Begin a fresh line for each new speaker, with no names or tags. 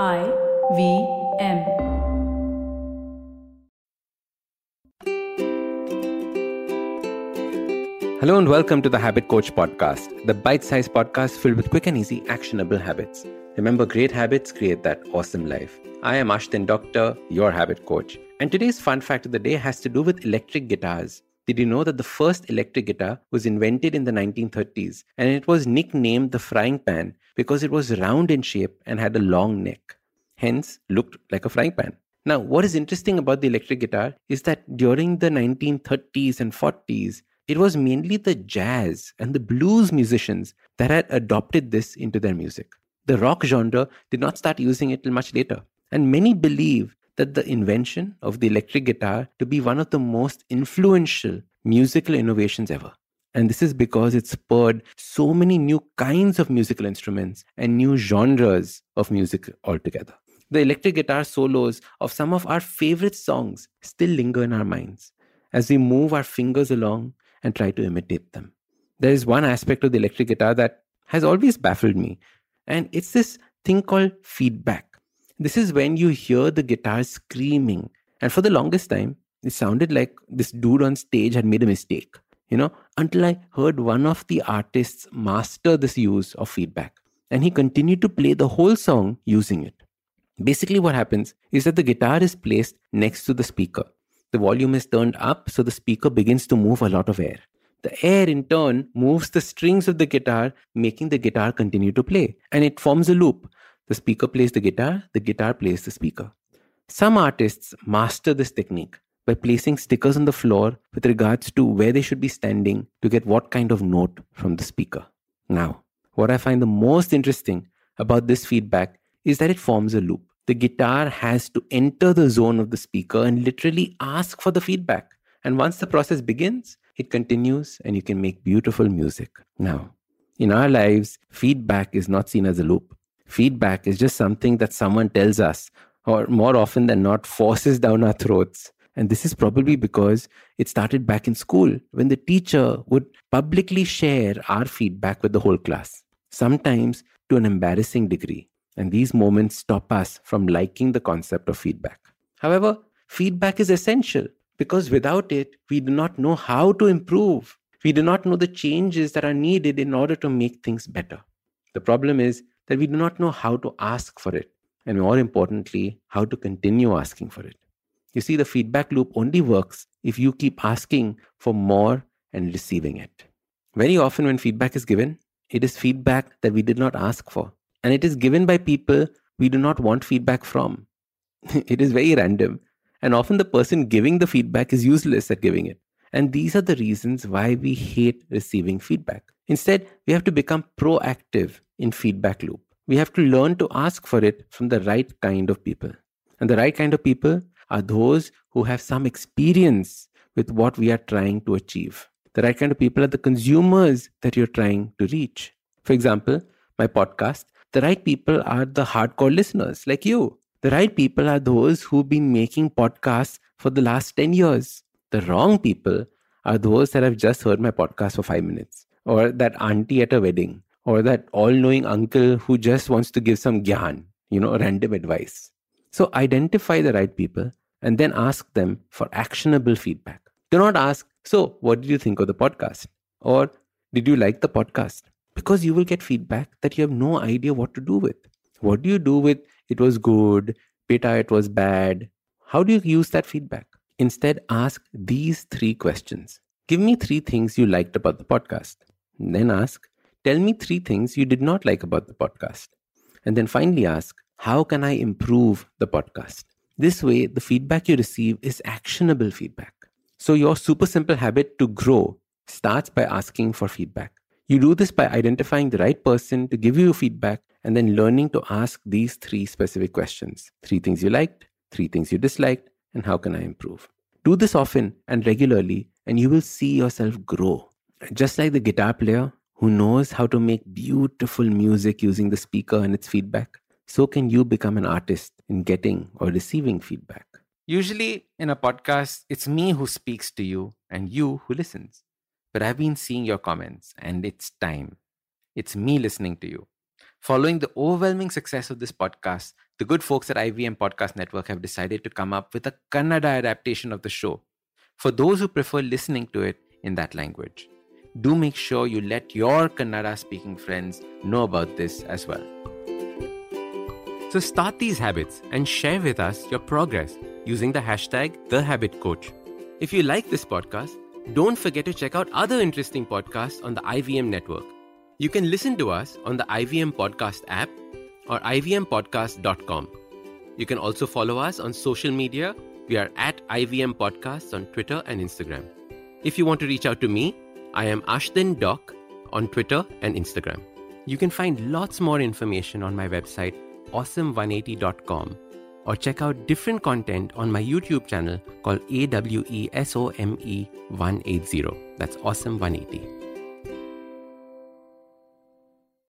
I V M.
Hello and welcome to the Habit Coach Podcast, the bite sized podcast filled with quick and easy actionable habits. Remember, great habits create that awesome life. I am Ashdin Doctor, your habit coach. And today's fun fact of the day has to do with electric guitars. Did you know that the first electric guitar was invented in the 1930s and it was nicknamed the frying pan because it was round in shape and had a long neck, hence, looked like a frying pan. Now, what is interesting about the electric guitar is that during the 1930s and 40s, it was mainly the jazz and the blues musicians that had adopted this into their music. The rock genre did not start using it till much later. And many believe that the invention of the electric guitar to be one of the most influential musical innovations ever. And this is because it spurred so many new kinds of musical instruments and new genres of music altogether. The electric guitar solos of some of our favorite songs still linger in our minds as we move our fingers along and try to imitate them. There is one aspect of the electric guitar that has always baffled me, and it's this thing called feedback. This is when you hear the guitar screaming. And for the longest time, it sounded like this dude on stage had made a mistake, you know, until I heard one of the artists master this use of feedback. And he continued to play the whole song using it. Basically, what happens is that the guitar is placed next to the speaker. The volume is turned up, so the speaker begins to move a lot of air. The air, in turn, moves the strings of the guitar, making the guitar continue to play. And it forms a loop. The speaker plays the guitar, the guitar plays the speaker. Some artists master this technique by placing stickers on the floor with regards to where they should be standing to get what kind of note from the speaker. Now, what I find the most interesting about this feedback is that it forms a loop. The guitar has to enter the zone of the speaker and literally ask for the feedback. And once the process begins, it continues and you can make beautiful music. Now, in our lives, feedback is not seen as a loop. Feedback is just something that someone tells us, or more often than not, forces down our throats. And this is probably because it started back in school when the teacher would publicly share our feedback with the whole class, sometimes to an embarrassing degree. And these moments stop us from liking the concept of feedback. However, feedback is essential because without it, we do not know how to improve. We do not know the changes that are needed in order to make things better. The problem is that we do not know how to ask for it, and more importantly, how to continue asking for it. You see, the feedback loop only works if you keep asking for more and receiving it. Very often, when feedback is given, it is feedback that we did not ask for, and it is given by people we do not want feedback from. it is very random, and often the person giving the feedback is useless at giving it. And these are the reasons why we hate receiving feedback. Instead, we have to become proactive in feedback loop. We have to learn to ask for it from the right kind of people. And the right kind of people are those who have some experience with what we are trying to achieve. The right kind of people are the consumers that you're trying to reach. For example, my podcast, the right people are the hardcore listeners like you. The right people are those who've been making podcasts for the last 10 years. The wrong people are those that have just heard my podcast for five minutes, or that auntie at a wedding, or that all knowing uncle who just wants to give some gyan, you know, random advice. So identify the right people and then ask them for actionable feedback. Do not ask, so what did you think of the podcast? Or did you like the podcast? Because you will get feedback that you have no idea what to do with. What do you do with it was good, beta, it was bad? How do you use that feedback? Instead, ask these three questions. Give me three things you liked about the podcast. Then ask, tell me three things you did not like about the podcast. And then finally ask, how can I improve the podcast? This way, the feedback you receive is actionable feedback. So, your super simple habit to grow starts by asking for feedback. You do this by identifying the right person to give you feedback and then learning to ask these three specific questions three things you liked, three things you disliked, and how can I improve? Do this often and regularly, and you will see yourself grow. Just like the guitar player who knows how to make beautiful music using the speaker and its feedback, so can you become an artist in getting or receiving feedback. Usually in a podcast, it's me who speaks to you and you who listens. But I've been seeing your comments and it's time. It's me listening to you. Following the overwhelming success of this podcast, the good folks at IVM Podcast Network have decided to come up with a Kannada adaptation of the show for those who prefer listening to it in that language. Do make sure you let your Kannada speaking friends know about this as well. So start these habits and share with us your progress using the hashtag TheHabitCoach. If you like this podcast, don't forget to check out other interesting podcasts on the IVM network. You can listen to us on the IVM Podcast app or ivmpodcast.com. You can also follow us on social media. We are at IVM Podcasts on Twitter and Instagram. If you want to reach out to me, I am Ashdin Doc on Twitter and Instagram. You can find lots more information on my website, awesome180.com, or check out different content on my YouTube channel called AWESOME 180. That's Awesome 180.